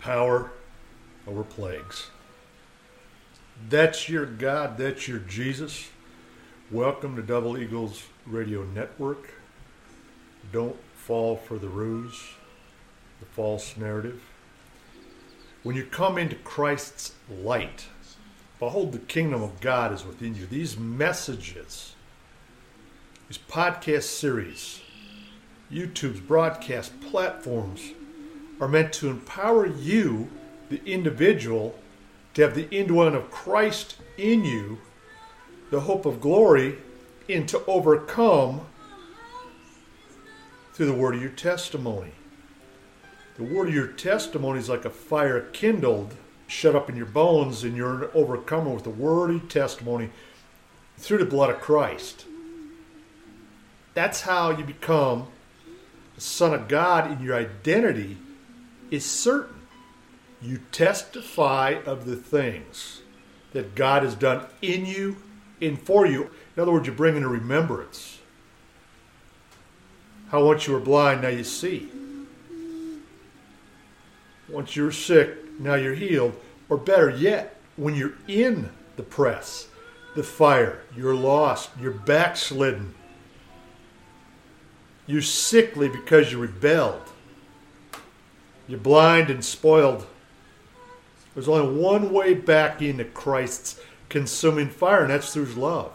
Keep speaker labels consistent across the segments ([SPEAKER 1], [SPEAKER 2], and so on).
[SPEAKER 1] power over plagues. That's your God, that's your Jesus. Welcome to Double Eagles Radio Network. Don't fall for the ruse, the false narrative. When you come into Christ's light, behold, the kingdom of God is within you. These messages, these podcast series, YouTube's broadcast platforms are meant to empower you, the individual, to have the indwelling of Christ in you, the hope of glory, and to overcome through the word of your testimony. The word of your testimony is like a fire kindled, shut up in your bones, and you're an overcomer with the word of testimony through the blood of Christ. That's how you become a son of God, in your identity is certain. You testify of the things that God has done in you and for you. In other words, you bring in a remembrance. How once you were blind, now you see. Once you were sick, now you're healed. Or better yet, when you're in the press, the fire, you're lost, you're backslidden, you're sickly because you rebelled, you're blind and spoiled. There's only one way back into Christ's consuming fire, and that's through love.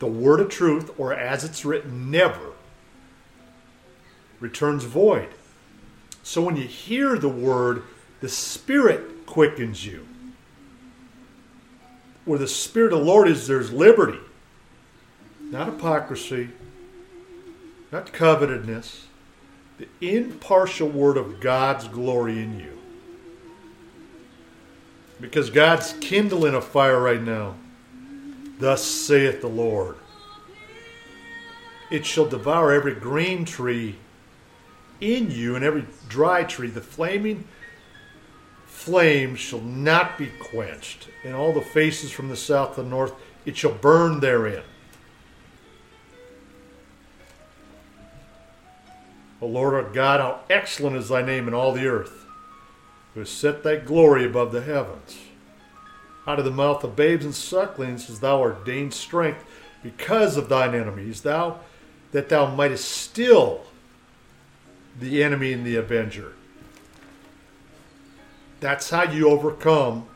[SPEAKER 1] The word of truth, or as it's written, never returns void. So when you hear the word, the Spirit quickens you. Where the Spirit of the Lord is, there's liberty, not hypocrisy, not covetousness, the impartial word of God's glory in you. Because God's kindling a fire right now. Thus saith the Lord. It shall devour every green tree in you and every dry tree. The flaming flame shall not be quenched. In all the faces from the south to the north, it shall burn therein. O Lord our God, how excellent is thy name in all the earth, who has set thy glory above the heavens. Out of the mouth of babes and sucklings hast thou ordained strength because of thine enemies, thou that thou mightest still the enemy and the avenger. That's how you overcome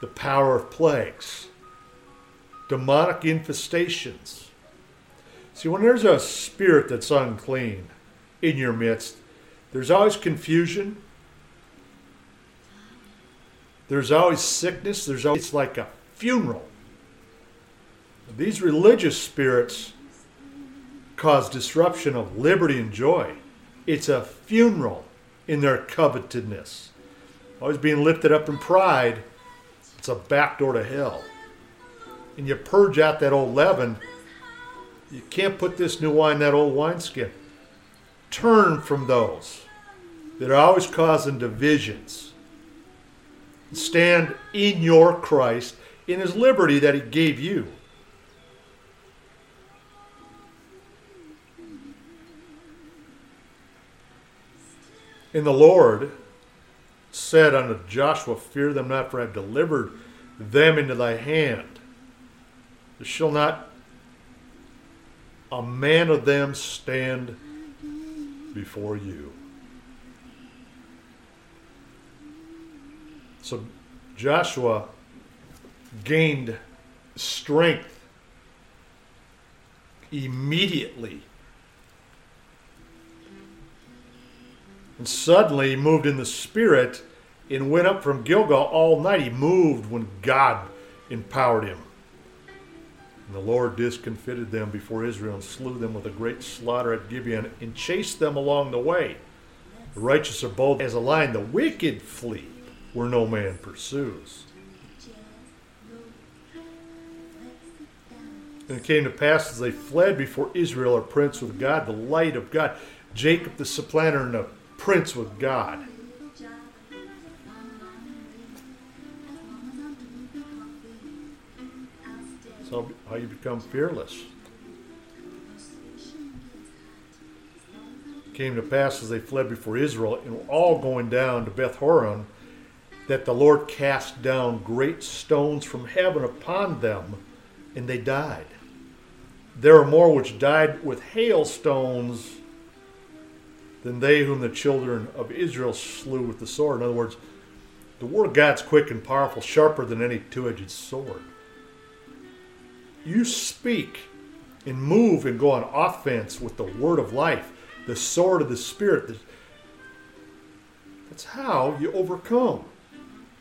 [SPEAKER 1] the power of plagues, demonic infestations. See, when there's a spirit that's unclean in your midst, there's always confusion. There's always sickness. There's always it's like a funeral. These religious spirits cause disruption of liberty and joy. It's a funeral in their covetedness. Always being lifted up in pride, it's a back door to hell. And you purge out that old leaven. You can't put this new wine in that old wineskin. Turn from those that are always causing divisions. Stand in your Christ, in his liberty that he gave you. And the Lord said unto Joshua, Fear them not, for I have delivered them into thy hand. There shall not a man of them stand before you. So Joshua gained strength immediately And suddenly he moved in the spirit and went up from Gilgal all night. He moved when God empowered him. And the Lord discomfited them before Israel and slew them with a great slaughter at Gibeon and chased them along the way. The righteous are bold as a lion, the wicked flee where no man pursues. And it came to pass as they fled before Israel, a prince with God, the light of God, Jacob the supplanter and a prince with God. So how you become fearless. came to pass as they fled before Israel, and were all going down to Beth Horon, that the Lord cast down great stones from heaven upon them, and they died. There are more which died with hailstones than they whom the children of Israel slew with the sword. In other words, the word of God's quick and powerful, sharper than any two edged sword. You speak and move and go on offense with the word of life, the sword of the Spirit. That's how you overcome.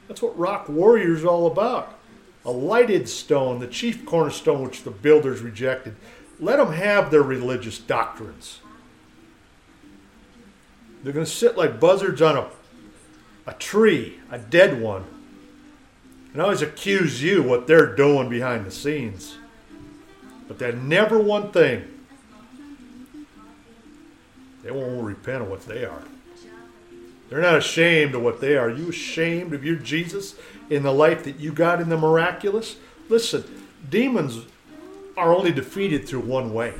[SPEAKER 1] That's what Rock Warriors is all about. A lighted stone, the chief cornerstone which the builders rejected. Let them have their religious doctrines. They're going to sit like buzzards on a, a tree, a dead one, and always accuse you what they're doing behind the scenes. But they're never one thing. They won't repent of what they are. They're not ashamed of what they are. Are you ashamed of your Jesus in the life that you got in the miraculous? Listen, demons are only defeated through one way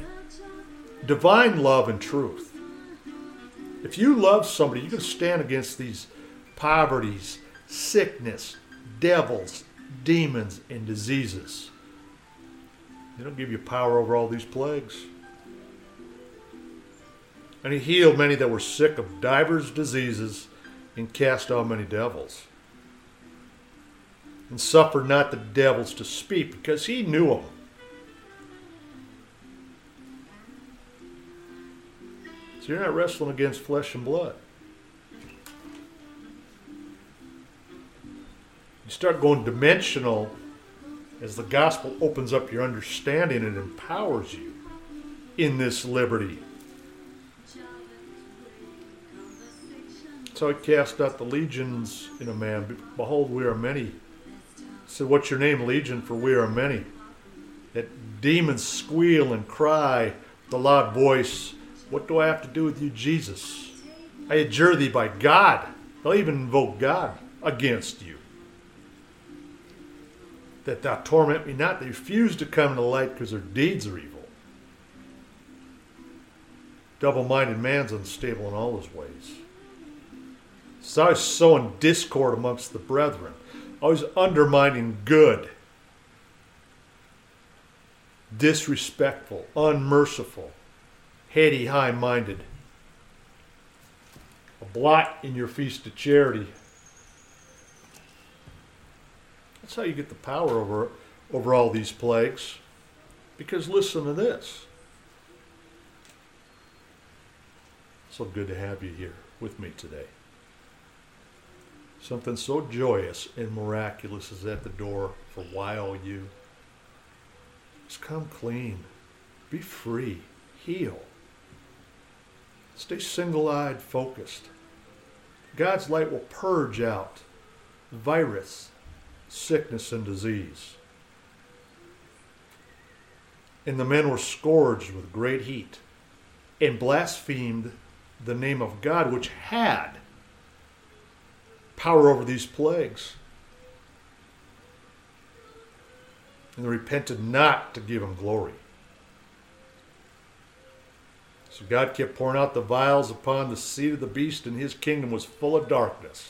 [SPEAKER 1] divine love and truth. If you love somebody, you can stand against these poverties, sickness, devils, demons, and diseases. Don't give you power over all these plagues. And he healed many that were sick of divers diseases and cast out many devils. And suffered not the devils to speak because he knew them. So you're not wrestling against flesh and blood. You start going dimensional as the gospel opens up your understanding and empowers you in this liberty. So I cast out the legions in a man. Behold, we are many. Said, What's your name, Legion? For we are many. That demons squeal and cry with a loud voice, What do I have to do with you, Jesus? I adjure thee by God. They'll even invoke God against you that thou torment me not. They refuse to come to light because their deeds are evil. Double minded man's unstable in all his ways. So always sowing discord amongst the brethren, always undermining good, disrespectful, unmerciful, heady, high minded, a blot in your feast of charity That's how you get the power over, over all these plagues. Because listen to this. So good to have you here with me today. Something so joyous and miraculous is at the door for while YOU. Just come clean. Be free. Heal. Stay single eyed focused. God's light will purge out virus, sickness and disease. And the men were scourged with great heat and blasphemed the name of God, which had power over these plagues. And they repented not to give him glory. So God kept pouring out the vials upon the seat of the beast, and his kingdom was full of darkness.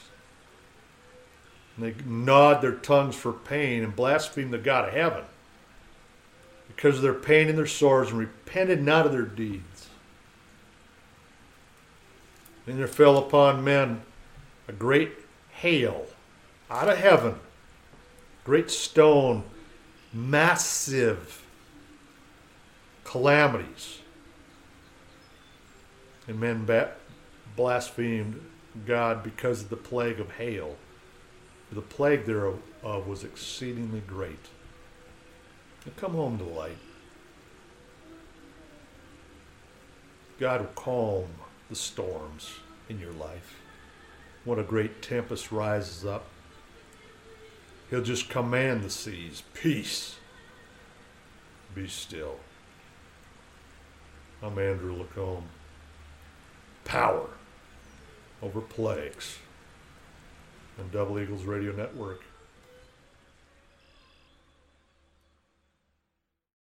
[SPEAKER 1] And they gnawed their tongues for pain and blasphemed the God of heaven because of their pain and their sores and repented not of their deeds. Then there fell upon men a great hail out of heaven, great stone, massive calamities. And men blasphemed God because of the plague of hail the plague thereof was exceedingly great. Come home to light. God will calm the storms in your life. When a great tempest rises up, He'll just command the seas, peace, be still. I'm Andrew LaCombe. Power over plagues and Double Eagles Radio Network.